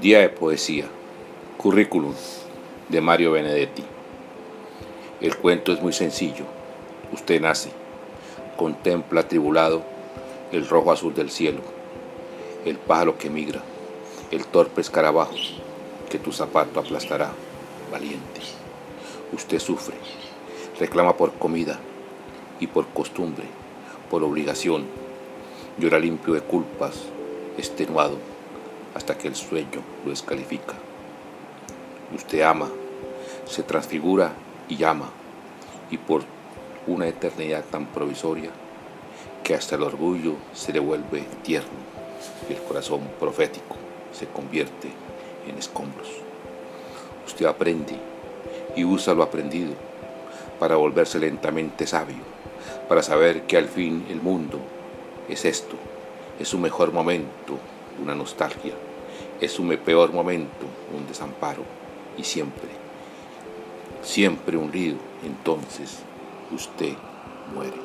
Día de Poesía. Currículum de Mario Benedetti. El cuento es muy sencillo. Usted nace, contempla atribulado el rojo azul del cielo, el pájaro que migra, el torpe escarabajo que tu zapato aplastará, valiente. Usted sufre, reclama por comida y por costumbre, por obligación, llora limpio de culpas, extenuado hasta que el sueño lo descalifica. Usted ama, se transfigura y llama, y por una eternidad tan provisoria que hasta el orgullo se le vuelve tierno y el corazón profético se convierte en escombros. Usted aprende y usa lo aprendido para volverse lentamente sabio, para saber que al fin el mundo es esto, es su mejor momento, una nostalgia, es su peor momento, un desamparo, y siempre, siempre hundido, entonces usted muere.